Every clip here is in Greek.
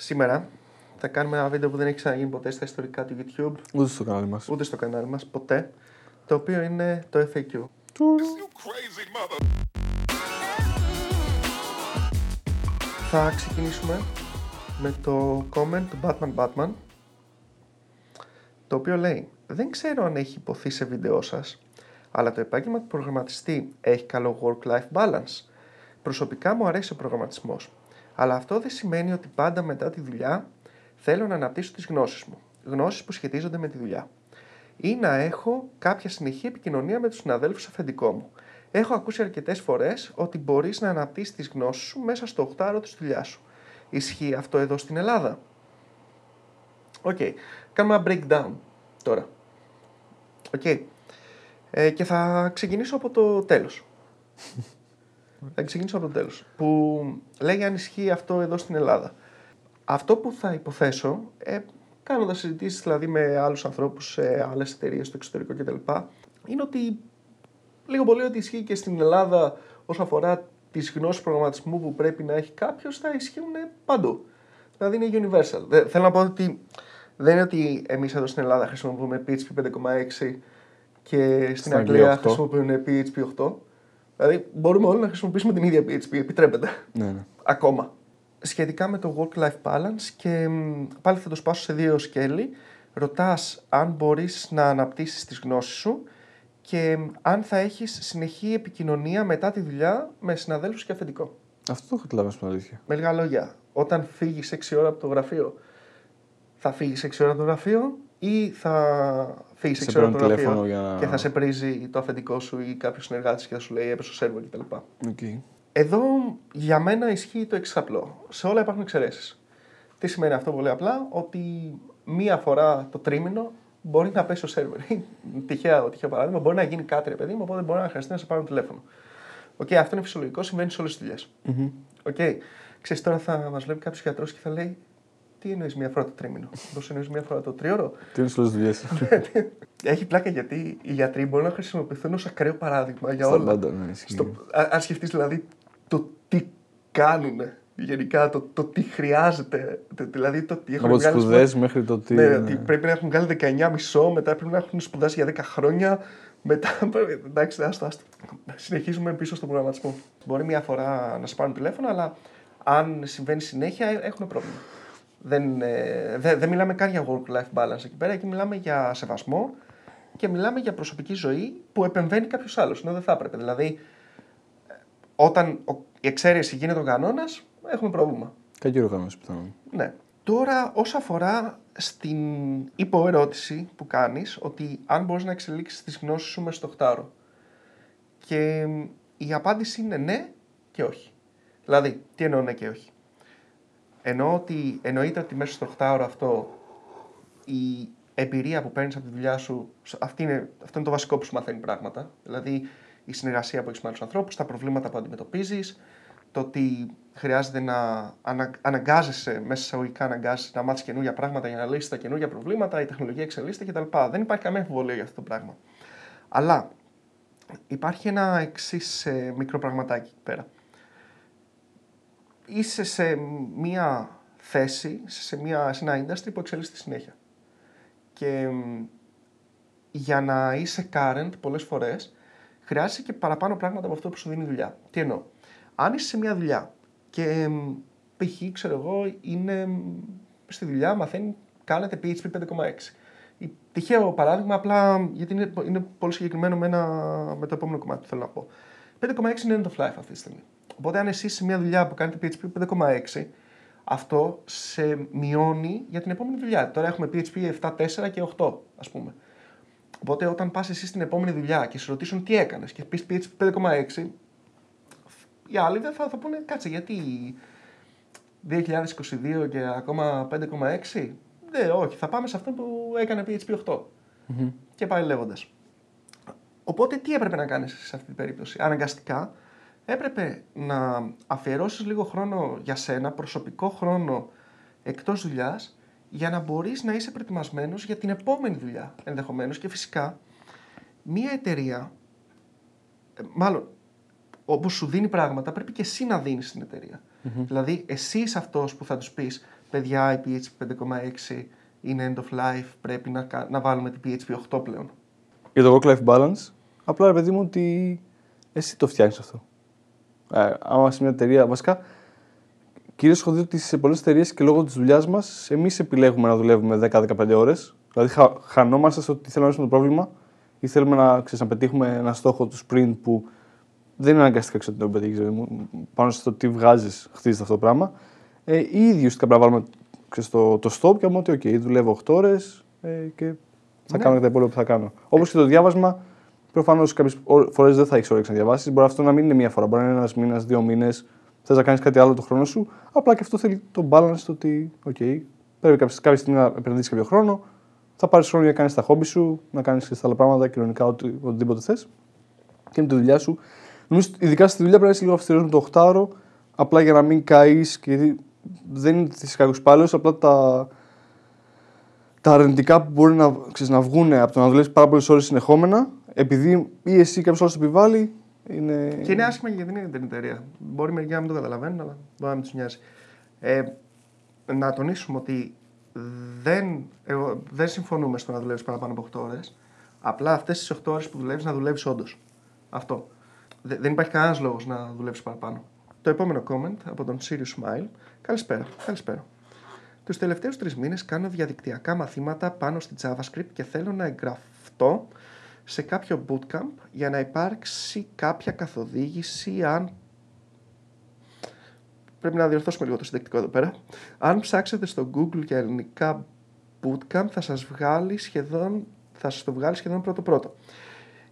Σήμερα θα κάνουμε ένα βίντεο που δεν έχει ξαναγίνει ποτέ στα ιστορικά του YouTube, Ούτε στο κανάλι μας. ούτε στο κανάλι μας, ποτέ, το οποίο είναι το FAQ. Θα ξεκινήσουμε με το comment του Batman Batman, το οποίο λέει «Δεν ξέρω αν έχει υποθεί σε βίντεό σας, αλλά το επάγγελμα του προγραμματιστή έχει καλό work-life balance. Προσωπικά μου αρέσει ο προγραμματισμός, αλλά αυτό δεν σημαίνει ότι πάντα μετά τη δουλειά θέλω να αναπτύσσω τις γνώσεις μου, γνώσεις που σχετίζονται με τη δουλειά. Ή να έχω κάποια συνεχή επικοινωνία με τους συναδέλφους αφεντικό μου. Έχω ακούσει αρκετές φορές ότι μπορείς να αναπτύσσεις τις γνώσεις σου μέσα στο 8 της δουλειάς σου. Ισχύει αυτό εδώ στην Ελλάδα; Οκ. Κάνουμε ένα breakdown τώρα. Οκ. Ε, και θα ξεκινήσω από το τέλος. θα ξεκινήσω από το τέλος. Που λέει αν ισχύει αυτό εδώ στην Ελλάδα. Αυτό που θα υποθέσω, ε, κάνοντας συζητήσεις δηλαδή με άλλους ανθρώπους σε άλλες εταιρείες στο εξωτερικό κτλ., είναι ότι λίγο πολύ ότι ισχύει και στην Ελλάδα όσο αφορά τις γνώσεις προγραμματισμού που πρέπει να έχει κάποιος, θα ισχύουν παντού. Δηλαδή είναι universal. Δεν- θέλω να πω ότι δεν είναι ότι εμείς εδώ στην Ελλάδα χρησιμοποιούμε PHP 5.6 και στην, Αγγλία, Αγγλία 8. χρησιμοποιούν PHP 8. Δηλαδή μπορούμε όλοι να χρησιμοποιήσουμε την ίδια PHP, επιτρέπεται Ναι, ναι. ακόμα. Σχετικά με το work-life balance και μ, πάλι θα το σπάσω σε δύο σκέλη. Ρωτάς αν μπορείς να αναπτύσσεις τις γνώσεις σου και μ, αν θα έχεις συνεχή επικοινωνία μετά τη δουλειά με συναδέλφους και αφεντικό. Αυτό το έχω καταλάβει στην αλήθεια. Με λίγα λόγια, όταν φύγεις 6 ώρα από το γραφείο, θα φύγεις 6 ώρα από το γραφείο ή θα φύγεις 6 Σε ώρα από το παίρνουν γραφείο τηλέφωνο για να- και θα σε πρήζει το αφεντικό σου ή κάποιος συνεργάτης και θα σου λέει έπεσε ο σερβο κτλ. Οκ. Εδώ για μένα ισχύει το εξής απλό. Σε όλα υπάρχουν εξαιρέσεις. Τι σημαίνει αυτό πολύ απλά, ότι μία φορά το τρίμηνο μπορεί να πέσει ο σερβερ. τυχαία, τυχαίο παράδειγμα, μπορεί να γίνει κάτι ρε παιδί μου, οπότε μπορεί να χρειαστεί να σε πάρουν τηλέφωνο. Οκ, αυτό είναι φυσιολογικό, συμβαίνει σε όλες τις δουλειές. Μμμ. Οκ, ξέρεις τώρα θα μας βλέπει κάποιος γιατρός και θα λέει, Τι εννοείς μία φορά το τρίμηνο, Πώς εννοείς μία φορά το τρίωρο. Τι είναι σε όλες τις δουλειές. Έχει πλάκα γιατί οι γιατροί μπορούν να χρησιμοποιηθούν ως ακραίο παράδειγμα για Στα όλα. πάντα, ναι, ισχύει. Στο, α- αν σκεφτείς δηλαδή το τι κάνουν γενικά, το, το τι χρειάζεται. το- δηλαδή το τι έχουν Από τις βγάλει σπουδές μέχρι το τι. Ναι, ναι. ότι πρέπει να έχουν βγάλει 19 μισό, μετά πρέπει να έχουν σπουδάσει για 10 χρόνια. Μετά. Εντάξει, άστο, άστο. Συνεχίζουμε πίσω στον προγραμματισμό. Μπορεί μία φορά να σε πάρουν τηλέφωνο, αλλά αν συμβαίνει συνέχεια ε, έχουν πρόβλημα. Δεν, ε, δεν, δεν μιλάμε καν για work-life balance εκεί πέρα, εκεί μιλάμε για σεβασμό και μιλάμε για προσωπική ζωή που επεμβαίνει κάποιος άλλος. Ενώ δεν θα έπρεπε. Δηλαδή, ε, όταν ο- η εξαίρεση γίνεται ο κανόνας, έχουμε πρόβλημα. Κακή οργάνωση πιθανόν. Ναι. Τώρα, όσον αφορά στην υποερώτηση που κάνεις, ότι αν μπορείς να εξελίξεις τις γνώσεις σου μέσα στο 8 Και μ, η απάντηση είναι ναι και όχι. Δηλαδή, τι εννοώ ναι και όχι. Εννοώ ότι εννοείται ότι μέσα στο 8 αυτό η εμπειρία που παίρνεις από τη δουλειά σου, αυτή είναι, αυτό είναι το βασικό που σου μαθαίνει πράγματα. Δηλαδή, η συνεργασία που έχεις με άλλους ανθρώπους, τα προβλήματα που αντιμετωπίζεις, το ότι χρειάζεται να ανα, αναγκάζεσαι, μέσα εισαγωγικά αναγκάζεσαι να μάθεις καινούργια πράγματα για να λύσεις τα καινούργια προβλήματα, η τεχνολογία εξελίσσεται κτλ. Δεν υπάρχει καμία αμφιβολία για αυτό το πράγμα. Αλλά υπάρχει ένα εξής μικρό πραγματάκι εκεί πέρα. Είσαι σε μία θέση, είσαι σε, μια, σε ένα industry που εξελίσσεται συνέχεια. Και μ, για να είσαι current πολλές φορές χρειάζεσαι και παραπάνω πράγματα από αυτό που σου δίνει η δουλειά. Τι εννοώ; Αν είσαι σε μια δουλειά και μ, π.χ. ξέρω εγώ είναι μ, στη δουλειά μαθαίνει, κάνετε PHP 5.6. Η- Τυχαίο παράδειγμα, απλά γιατί είναι, είναι πολύ συγκεκριμένο με, ένα, με το επόμενο κομμάτι που θέλω να πω. 5.6 είναι end of life αυτή τη στιγμή. Οπότε αν εσύ είσαι σε μια δουλειά που κάνετε PHP 5.6, αυτό σε μειώνει για την επόμενη δουλειά. Τώρα έχουμε PHP 7.4 και 8, ας πούμε. Οπότε όταν πας εσύ στην επόμενη δουλειά και σε ρωτήσουν τι έκανες και πεις PHP 5.6, οι άλλοι δεν θα, θα πούνε κάτσε γιατί 2022 και ακόμα 5,6. Ναι, όχι, θα πάμε σε αυτό που έκανε PHP 8. Και πάει λέγοντας. Οπότε τι έπρεπε να κάνεις σε αυτή την περίπτωση. Αναγκαστικά; Έπρεπε να αφιερώσεις λίγο χρόνο για σένα, προσωπικό χρόνο εκτός δουλειάς, για να μπορείς να είσαι προετοιμασμένος για την επόμενη δουλειά ενδεχομένως και φυσικά μία εταιρεία, ε, μάλλον όπου σου δίνει πράγματα πρέπει και εσύ να δίνεις στην εταιρεία. Δηλαδή εσύ είσαι αυτός που θα τους πεις παιδιά η PHP 5.6 είναι end of life, πρέπει να, κα- να βάλουμε την PHP 8 πλέον. Για το work-life balance, απλά ρε παιδί μου ότι εσύ το φτιάχνεις αυτό. Ε, άμα σε μια εταιρεία, βασικά, κυρίως έχω δει ότι σε πολλές εταιρείες και λόγω της δουλειάς μας, εμείς επιλέγουμε να δουλεύουμε 10-15 ώρες. Δηλαδή, χα, χανόμαστε στο ότι θέλουμε να λύσουμε το πρόβλημα ή θέλουμε να, ξέρεις, να πετύχουμε ένα στόχο τους sprint που δεν είναι αναγκαστικά ξέρω, ότι τον πετύχει. Δηλαδή, πάνω στο τι βγάζεις, χτίζεται αυτό το πράγμα. Ε, ή ίδιοι ουσιαστικά πρέπει να βάλουμε ξέρεις, το, το stop και να πούμε ότι okay, δουλεύω 8 ώρες ε, και θα Ναι. κάνω και τα υπόλοιπα που θα κάνω. Όπως και το διάβασμα, προφανώς κάποιες φορές δεν θα έχεις όρεξη να διαβάσεις. Μπορεί αυτό να μην είναι μία φορά, μπορεί να είναι ένας μήνας, δύο μήνες. Θες να κάνεις κάτι άλλο το χρόνο σου. Απλά και αυτό θέλει το balance το ότι, OK, πρέπει κάποια, κάποια στιγμή να επενδύσεις κάποιο χρόνο. Θα πάρεις χρόνο για να κάνεις τα χόμπι σου, να κάνεις τα άλλα πράγματα, κοινωνικά, οτι, οτιδήποτε θες. Και με τη δουλειά σου. Νομίζω ειδικά στη δουλειά πρέπει να είσαι λίγο αυστηρός με το 8ωρο, απλά για να μην καείς και δεν είναι τη κακού πάλι, απλά τα, τα αρνητικά που μπορεί να, ξέρεις, να βγουν από το να δουλεύεις πάρα πολλές ώρες συνεχόμενα, επειδή ή εσύ κάποιο άλλο το επιβάλλει, είναι. Και είναι άσχημα γιατί δεν είναι την εταιρεία. Μπορεί μερικοί να μην το καταλαβαίνουν, αλλά μπορεί να μην τους νοιάζει. Ε, να τονίσουμε ότι δεν, εγώ, δεν συμφωνούμε στο να δουλεύεις παραπάνω από 8 ώρες. Απλά αυτές τις 8 ώρες που δουλεύεις να δουλεύεις όντως. Αυτό. Δε- δεν υπάρχει κανένας λόγος να δουλεύεις παραπάνω. Το επόμενο comment από τον Sirius Smile. Καλησπέρα. Καλησπέρα. Τους τελευταίους τρεις μήνες κάνω διαδικτυακά μαθήματα πάνω στη JavaScript και θέλω να εγγραφτώ σε κάποιο bootcamp για να υπάρξει κάποια καθοδήγηση αν πρέπει να διορθώσουμε λίγο το συντεκτικό εδώ πέρα. Αν ψάξετε στο Google για ελληνικά bootcamp θα σας βγάλει σχεδόν, θα σας το βγάλει σχεδόν πρώτο πρώτο.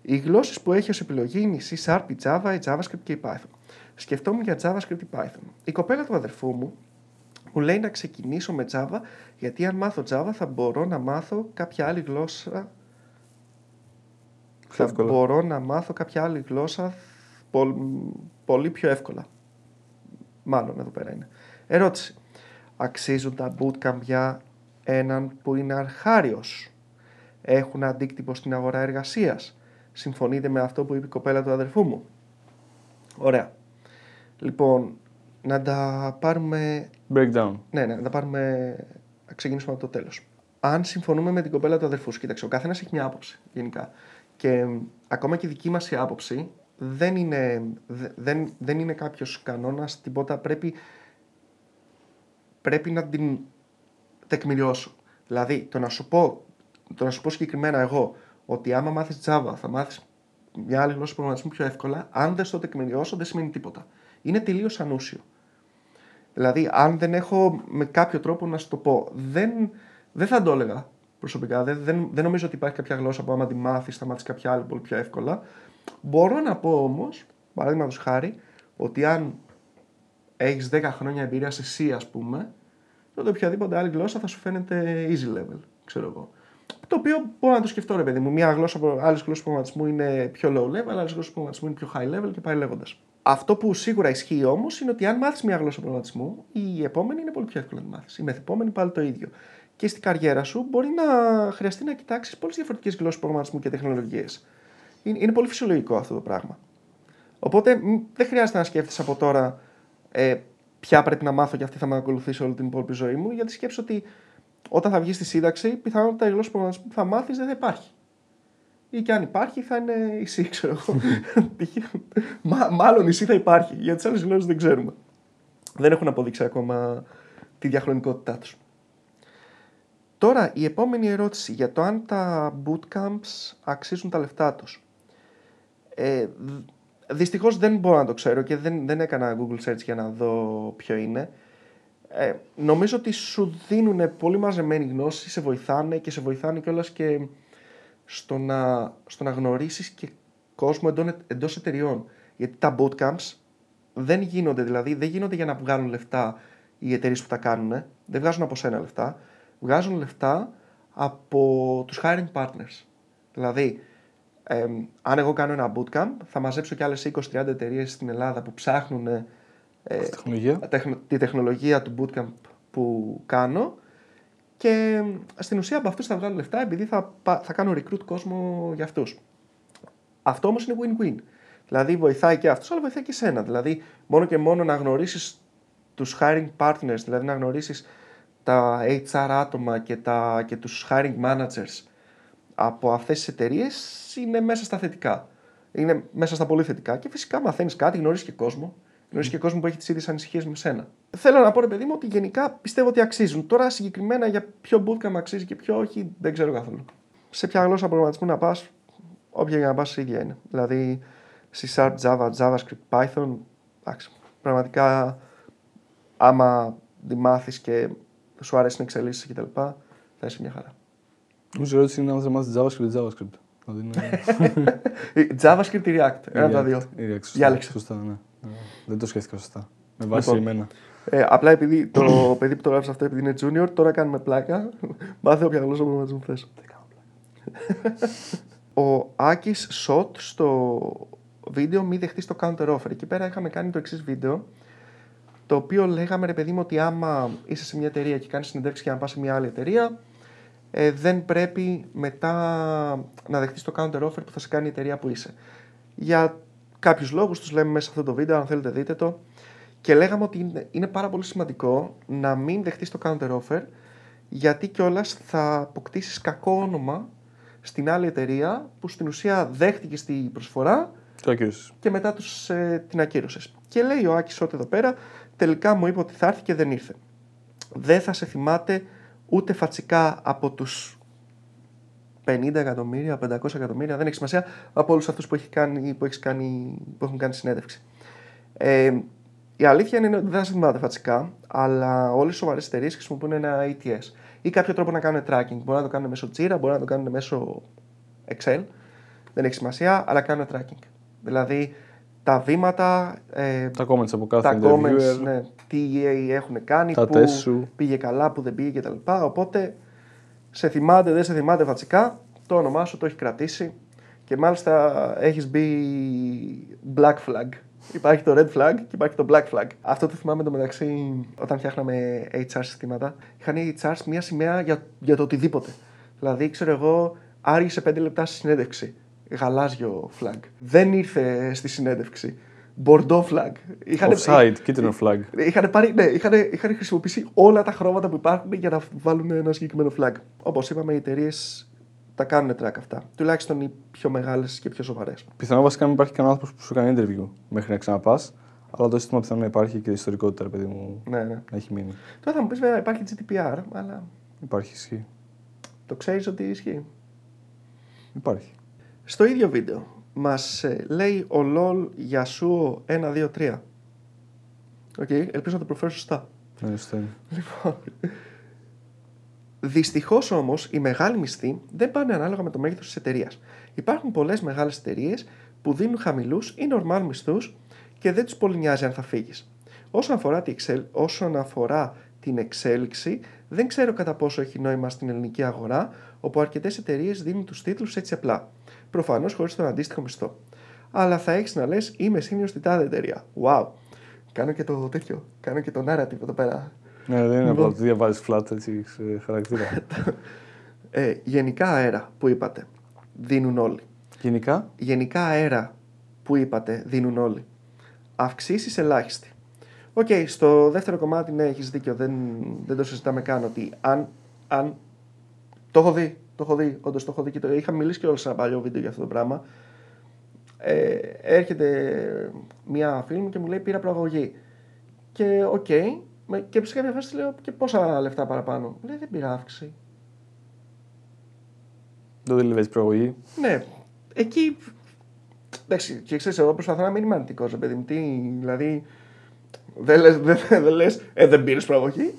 Οι γλώσσες που έχει ως επιλογή είναι η C Sharp, η Java, η JavaScript και η Python. Σκεφτόμουν για JavaScript ή Python. Η κοπέλα του αδερφού μου μου λέει να ξεκινήσω με Java γιατί αν μάθω Java θα μπορώ να μάθω κάποια άλλη γλώσσα Πιο θα εύκολα. μπορώ να μάθω κάποια άλλη γλώσσα πολ- πολύ πιο εύκολα. Μάλλον εδώ πέρα είναι. Ερώτηση. Αξίζουν τα bootcamp για έναν που είναι αρχάριος; Έχουν αντίκτυπο στην αγορά εργασίας; Συμφωνείτε με αυτό που είπε η κοπέλα του αδερφού μου; Ωραία. Λοιπόν, να τα πάρουμε Breakdown. ναι, ναι, να τα πάρουμε. Να ξεκινήσουμε από το τέλος. Αν συμφωνούμε με την κοπέλα του αδερφού σου, κοίταξε, ο καθένας έχει μια άποψη γενικά. Και μ, ακόμα και η δική μας η άποψη δεν είναι, δε- δεν, δεν είναι κάποιος κανόνας, τίποτα. Πρέπει, πρέπει να την τεκμηριώσω. Δηλαδή, το να σου πω, το να σου πω συγκεκριμένα εγώ ότι άμα μάθεις Java θα μάθεις μια άλλη γλώσσα προγραμματισμού πιο εύκολα, αν δεν στο τεκμηριώσω δεν σημαίνει τίποτα. Είναι τελείως ανούσιο. Δηλαδή, αν δεν έχω με κάποιο τρόπο να σου το πω, δεν, δεν θα το έλεγα προσωπικά. Δεν, δεν, δεν νομίζω ότι υπάρχει κάποια γλώσσα που άμα τη μάθεις, θα μάθεις κάποια άλλη πολύ πιο εύκολα. Μπορώ να πω όμως, παραδείγματος χάρη, ότι αν έχεις 10 χρόνια εμπειρία σε C, ας πούμε, τότε οποιαδήποτε άλλη γλώσσα θα σου φαίνεται easy level, ξέρω εγώ. Το οποίο μπορώ να το σκεφτώ, ρε παιδί μου. Μια γλώσσα, άλλες γλώσσες προγραμματισμού είναι πιο low level, άλλες γλώσσες προγραμματισμού είναι πιο high level και πάει λέγοντας. Αυτό που σίγουρα ισχύει όμως είναι ότι αν μάθεις μια γλώσσα προγραμματισμού, η επόμενη είναι πολύ πιο εύκολο να τη μάθεις. Η μεθεπόμενη πάλι το ίδιο. Και στην καριέρα σου μπορεί να χρειαστεί να κοιτάξεις πολλές διαφορετικές γλώσσες προγραμματισμού και τεχνολογίες. Είναι, είναι πολύ φυσιολογικό αυτό το πράγμα. Οπότε μ, δεν χρειάζεται να σκέφτεσαι από τώρα ε, ποια πρέπει να μάθω και αυτή θα με ακολουθήσει όλη την υπόλοιπη ζωή μου, γιατί σκέψω ότι όταν θα βγεις στη σύνταξη, πιθανότατα η γλώσσα προγραμματισμού που θα μάθεις δεν θα υπάρχει. Ή και αν υπάρχει, θα είναι η C, ξέρω εγώ. Μα, μάλλον η C θα υπάρχει. Για τι άλλες γλώσσες δεν ξέρουμε. Δεν έχουν αποδείξει ακόμα τη διαχρονικότητά τους. Τώρα, η επόμενη ερώτηση για το αν τα bootcamps αξίζουν τα λεφτά τους. Ε, δυστυχώς δεν μπορώ να το ξέρω και δεν, δεν έκανα Google Search για να δω ποιο είναι. Ε, νομίζω ότι σου δίνουν πολύ μαζεμένη γνώση, σε βοηθάνε και σε βοηθάνε κιόλας και στο να, στο να γνωρίσεις και κόσμο εντός, εντός εταιριών. Γιατί τα bootcamps δεν γίνονται, δηλαδή δεν γίνονται για να βγάλουν λεφτά οι εταιρείες που τα κάνουν, δεν βγάζουν από σένα λεφτά, βγάζουν λεφτά από τους hiring partners. Δηλαδή, ε, αν εγώ κάνω ένα bootcamp, θα μαζέψω και άλλες 20-30 εταιρείες στην Ελλάδα που ψάχνουν ε, Τεχνολογία. τεχνο- τη τεχνολογία του bootcamp που κάνω και στην ουσία από αυτούς θα βγάλω λεφτά επειδή θα, πα- θα κάνω recruit κόσμο για αυτούς. Αυτό όμως είναι win-win. Δηλαδή βοηθάει και αυτούς αλλά βοηθάει και σένα. Δηλαδή μόνο και μόνο να γνωρίσεις τους hiring partners, δηλαδή να γνωρίσεις τα HR άτομα και, τα, και τους hiring managers από αυτές τις εταιρείες είναι μέσα στα θετικά. Είναι μέσα στα πολύ θετικά και φυσικά μαθαίνεις κάτι, γνωρίζεις και κόσμο. Γνωρίζεις και κόσμο που έχει τις ίδιες ανησυχίες με σένα. Θέλω να πω, ρε παιδί μου, ότι γενικά πιστεύω ότι αξίζουν. Τώρα συγκεκριμένα για ποιο bootcamp αξίζει και ποιο όχι, δεν ξέρω καθόλου. Σε ποια γλώσσα προγραμματισμού να πας, όποια για να πας, ίδια είναι. Δηλαδή, C Sharp, Java, JavaScript, Python. Εντάξει, πραγματικά, άμα τη μάθεις και σου αρέσει να εξελίσσει κτλ., θα είσαι μια χαρά. Νομίζω ότι είναι αν θα μάθει JavaScript, JavaScript. Δηλαδή είναι... JavaScript ή React. Ένα από τα δύο. React, React, σωστά, Διάλεξε. Σωστά, ναι. Ναι. Δεν το σκέφτηκα σωστά. Με βάση Λοιπόν. εμένα. Ε, απλά επειδή το παιδί που το γράψει αυτό επειδή είναι junior, τώρα κάνουμε πλάκα. Μάθε όποια γλώσσα προγραμματισμού θες. Ο Άκης Σοτ στο βίντεο μη δεχτείς το counter offer. Εκεί πέρα είχαμε κάνει το εξής βίντεο. Το οποίο λέγαμε ρε παιδί μου ότι άμα είσαι σε μια εταιρεία και κάνεις συνεντεύξεις και να πας σε μια άλλη εταιρεία, ε, δεν πρέπει μετά να δεχτείς το counter offer που θα σε κάνει η εταιρεία που είσαι. Για κάποιους λόγους τους λέμε μέσα σε αυτό το βίντεο, αν θέλετε δείτε το. Και λέγαμε ότι είναι, είναι πάρα πολύ σημαντικό να μην δεχτείς το counter offer, γιατί κιόλας θα αποκτήσεις κακό όνομα στην άλλη εταιρεία που στην ουσία δέχτηκες στη προσφορά Το ακύρωσες. και μετά τους, ε, την ακύρωσες. Και λέει ο Άκης ότι εδώ πέρα τελικά μου είπε ότι θα έρθει και δεν ήρθε. Δεν θα σε θυμάται ούτε φατσικά από τους 50 εκατομμύρια, 500 εκατομμύρια, δεν έχει σημασία, από όλους αυτούς που, έχει κάνει, που, έχεις κάνει, που έχουν κάνει συνέντευξη. Ε, η αλήθεια είναι ότι δεν θα σε θυμάται φατσικά, αλλά όλες οι σοβαρές εταιρείες χρησιμοποιούν ένα ATS ή κάποιο τρόπο να κάνουν tracking. Μπορεί να το κάνουν μέσω Jira, μπορεί να το κάνουν μέσω Excel. Δεν έχει σημασία, αλλά κάνουν tracking. Δηλαδή τα βήματα, ε, Τα comments από κάθε τα interviewer. comments, ναι, τι έχουν κάνει, Τα που τεστ σου. πήγε καλά, που δεν πήγε κτλ. Οπότε σε θυμάται, δεν σε θυμάται φατσικά, το όνομά σου το έχει κρατήσει και μάλιστα έχεις μπει black flag. Υπάρχει το red flag και υπάρχει το black flag. Αυτό το θυμάμαι το μεταξύ όταν φτιάχναμε HR συστήματα. Είχαν οι HR μια σημαία για, για το οτιδήποτε. Δηλαδή, ξέρω εγώ, άργησε 5 λεπτά στη συνέντευξη. Γαλάζιο flag. Δεν ήρθε στη συνέντευξη. Bordeaux flag. Είχαν, Offside, κίτρινο flag. Είχαν, πάρει, ναι, είχαν, είχαν χρησιμοποιήσει όλα τα χρώματα που υπάρχουν για να βάλουν ένα συγκεκριμένο flag. Όπως είπαμε, οι εταιρείες τα κάνουν track αυτά. Τουλάχιστον οι πιο μεγάλες και πιο σοβαρές. Πιθανόν βασικά μην υπάρχει κανένας άνθρωπος που σου κάνει interview μέχρι να ξαναπάς. Αλλά το σύστημα πιθανόν να υπάρχει και η ιστορικότητα, ρε παιδί μου, Ναι, ναι. να έχει μείνει. Τώρα θα μου πεις βέβαια υπάρχει GDPR, αλλά Υπάρχει, ισχύει. το ξέρεις ότι ισχύει. Υπάρχει. Στο ίδιο βίντεο μας λέει ο LOL Yasuo 123. Οκ, ελπίζω να το προφέρω σωστά. Ναι, σωστά είναι. Λοιπόν. Δυστυχώς όμως οι μεγάλοι μισθοί δεν πάνε ανάλογα με το μέγεθος της εταιρείας. Υπάρχουν πολλές μεγάλες εταιρείες που δίνουν χαμηλούς ή normal μισθούς και δεν τους πολύ νοιάζει αν θα φύγεις. Όσον αφορά, τη εξέλ... Όσον αφορά την εξέλιξη, δεν ξέρω κατά πόσο έχει νόημα στην ελληνική αγορά, όπου αρκετές εταιρείες δίνουν τους τίτλους έτσι απλά. Προφανώς χωρίς τον αντίστοιχο μισθό. Αλλά θα έχεις να λες: Είμαι senior στην τάδε εταιρεία. Wow. Κάνω και το τέτοιο. Κάνω και το narrative εδώ πέρα. Ναι, δεν είναι Λοιπόν. απλά ότι διαβάζει flat έτσι σε χαρακτήρα. Ε, γενικά αέρα που είπατε δίνουν όλοι. Γενικά, Γενικά αέρα που είπατε δίνουν όλοι. Αυξήσεις ελάχιστη. Οκ, στο δεύτερο κομμάτι ναι, έχεις δίκιο. Δεν, δεν το συζητάμε καν ότι αν, αν. Το έχω δει. Το έχω δει. Όντως το έχω δει και το είχα μιλήσει και όλο σε ένα παλιό βίντεο για αυτό το πράγμα. Ε, έρχεται μία φίλη μου και μου λέει πήρα προαγωγή. Και οκ, με- και σε κάποια φάση της λέω και πόσα λεφτά παραπάνω. Μου Λέει δεν πήρα αύξηση. δεν λες προαγωγή. Ναι, εκεί. Εντάξει, και ξέρεις, εγώ προσπαθώ να μην είμαι αρνητικός, ρε παιδί μου. Τι, δηλαδή. Δεν λες, δεν, δεν λες, ε, δεν πήρες προαγωγή.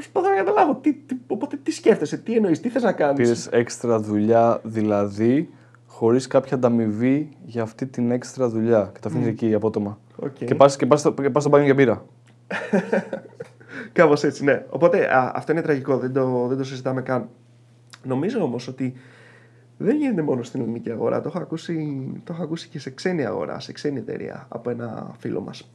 Προ- Προσπαθώ να καταλάβω. Τι, τι, οπότε τι σκέφτεσαι, τι εννοείς, τι θες να κάνεις; Πήρες έξτρα δουλειά, δηλαδή χωρίς κάποια ανταμοιβή για αυτή την έξτρα δουλειά. Και τα αφήνεις εκεί απότομα. Και πας και πας στο, και πας στο μπάνιο για μπύρα. Κάπως έτσι, ναι. Οπότε α, αυτό είναι τραγικό, δεν το, δεν το συζητάμε καν. Νομίζω όμως ότι δεν γίνεται μόνο στην ελληνική αγορά. Το έχω ακούσει, το έχω ακούσει και σε ξένη αγορά, σε ξένη εταιρεία από ένα φίλο μας.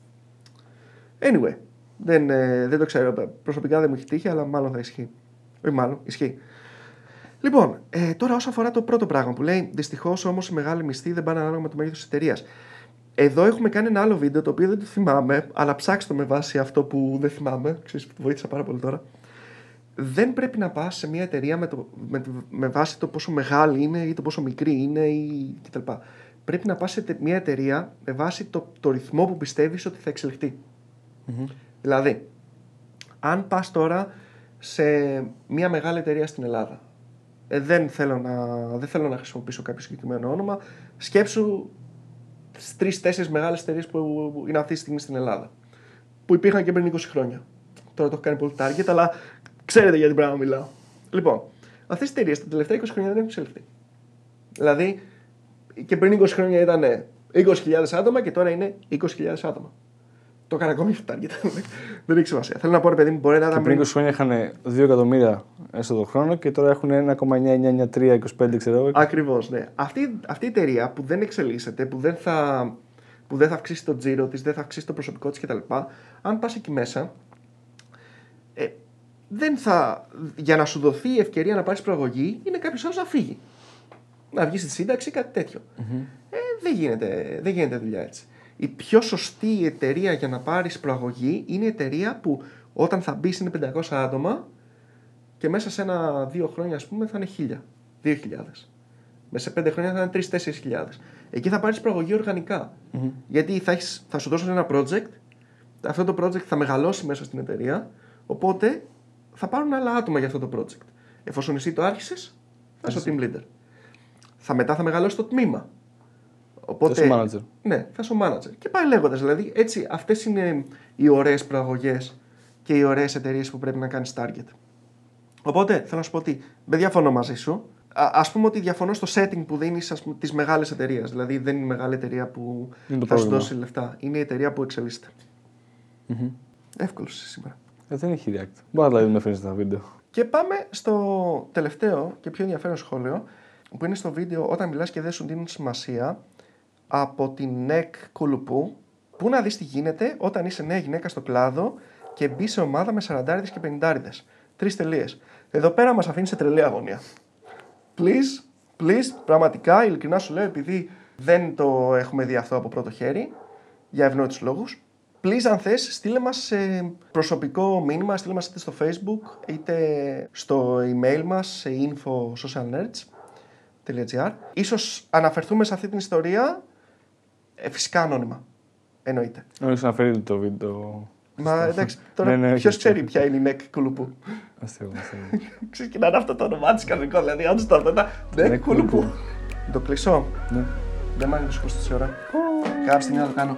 Anyway, δεν, ε, δεν το ξέρω. Προσωπικά δεν μου έχει τύχει, αλλά μάλλον θα ισχύει. Όχι, μάλλον ισχύει. Λοιπόν, ε, τώρα όσον αφορά το πρώτο πράγμα που λέει Δυστυχώς όμως οι μεγάλοι μισθοί δεν πάνε ανάλογα με το μέγεθος της εταιρείας. Εδώ έχουμε κάνει ένα άλλο βίντεο το οποίο δεν το θυμάμαι, αλλά ψάξτε το με βάση αυτό που δεν θυμάμαι. Ξέρεις, βοήθησα πάρα πολύ τώρα. δεν πρέπει να πας σε μια εταιρεία με, το, με, με βάση το πόσο μεγάλη είναι ή το πόσο μικρή είναι ή κτλ. Πρέπει να πας σε τε- μια εταιρεία με βάση το, το ρυθμό που πιστεύεις ότι θα εξελιχθεί. Δηλαδή, αν πας τώρα σε μια μεγάλη εταιρεία στην Ελλάδα, ε, δεν, θέλω να, δεν θέλω να χρησιμοποιήσω κάποιο συγκεκριμένο όνομα, σκέψου στις τρει-τέσσερι μεγάλες εταιρείες που είναι αυτή τη στιγμή στην Ελλάδα. Που υπήρχαν και πριν 20 χρόνια. Τώρα το έχω κάνει πολύ target, αλλά ξέρετε για τι πράγμα μιλάω. Λοιπόν, αυτές οι εταιρείες τα τελευταία 20 χρόνια δεν έχουν εξελιχθεί. Δηλαδή, και πριν 20 χρόνια ήταν 20.000 άτομα και τώρα είναι 20.000 άτομα. Το έκανα ακόμη για target. δεν έχει σημασία. Θέλω να πω, ρε παιδί μου, μπορεί να Και ήταν. πριν 20 χρόνια είχαν 2 εκατομμύρια έστω το χρόνο και τώρα έχουν 1,993, 25 ξέρω εγώ. Ακριβώς, ναι. Αυτή, αυτή η εταιρεία που δεν εξελίσσεται, που δεν θα, που δεν θα αυξήσει το τζίρο της, δεν θα αυξήσει το προσωπικό της κτλ. Αν πας εκεί μέσα, ε, δεν θα, για να σου δοθεί η ευκαιρία να πάρεις προαγωγή, είναι κάποιος άλλος να φύγει. Να βγεις στη σύνταξη ή κάτι τέτοιο. Ε, δεν, γίνεται, δεν γίνεται δουλειά έτσι. Η πιο σωστή εταιρεία για να πάρεις προαγωγή είναι η εταιρεία που όταν θα μπεις είναι 500 άτομα και μέσα σε ένα-δύο χρόνια, ας πούμε, θα είναι 1000, 2000. Μέσα σε πέντε χρόνια θα είναι 3-4 χιλιάδες. Εκεί θα πάρεις προαγωγή οργανικά. Γιατί θα, έχεις, θα σου δώσουν ένα project, αυτό το project θα μεγαλώσει μέσα στην εταιρεία, οπότε θα πάρουν άλλα άτομα για αυτό το project. Εφόσον εσύ το άρχισες, θα είσαι ο team leader. Θα μετά θα μεγαλώσει το τμήμα. Οπότε, Θα είσαι manager. Ναι, θα είσαι ο manager. Και πάει λέγοντας. Δηλαδή, έτσι, αυτές είναι οι ωραίες προαγωγές και οι ωραίες εταιρείες που πρέπει να κάνεις target. Οπότε θέλω να σου πω ότι δεν διαφωνώ μαζί σου. Α ας πούμε ότι διαφωνώ στο setting που δίνεις τις μεγάλες εταιρείες. Δηλαδή δεν είναι η μεγάλη εταιρεία που Είναι το θα σου πρόβλημα. δώσει λεφτά. Είναι η εταιρεία που εξελίσσεται. Εύκολο είσαι σήμερα. Ε, δεν έχει react. Μπορεί να δηλαδή με φέρνει ένα βίντεο. Και πάμε στο τελευταίο και πιο ενδιαφέρον σχόλιο που είναι στο βίντεο όταν μιλάς και δεν σου δίνουν σημασία από την ΝΕΚ Κουλουπού που να δεις τι γίνεται όταν είσαι νέα γυναίκα στο κλάδο και μπει σε ομάδα με 40 και 50 Τρεις τελείες. Εδώ πέρα μας αφήνει σε τρελή αγωνία. Please, please, πραγματικά, ειλικρινά σου λέω, επειδή δεν το έχουμε δει αυτό από πρώτο χέρι, για ευνόητους λόγους, please, αν θες, στείλε μας ε, προσωπικό μήνυμα, στείλε μας είτε στο facebook, είτε στο email μας, σε info.socialnerds.gr. Ίσως αναφερθούμε σε αυτή την ιστορία, ε, φυσικά ανώνυμα, εννοείται. Νομίζω να φέρει το βίντεο. Μα εντάξει, τώρα Ναι, ναι, όχι, ποιος όχι. ξέρει ποια είναι η νεκ κουλουπού. Αστείο, αστείο. Ξεκινάνε αυτό το όνομά της κανονικό, δηλαδή όντω το αυτό ήταν νεκ Νεκ κουλουπού. Κουλουπού. Το κλείσω. Ναι. Δεν μ' άγγιξε 24 ώρα. Κάποια στιγμή να το κάνω.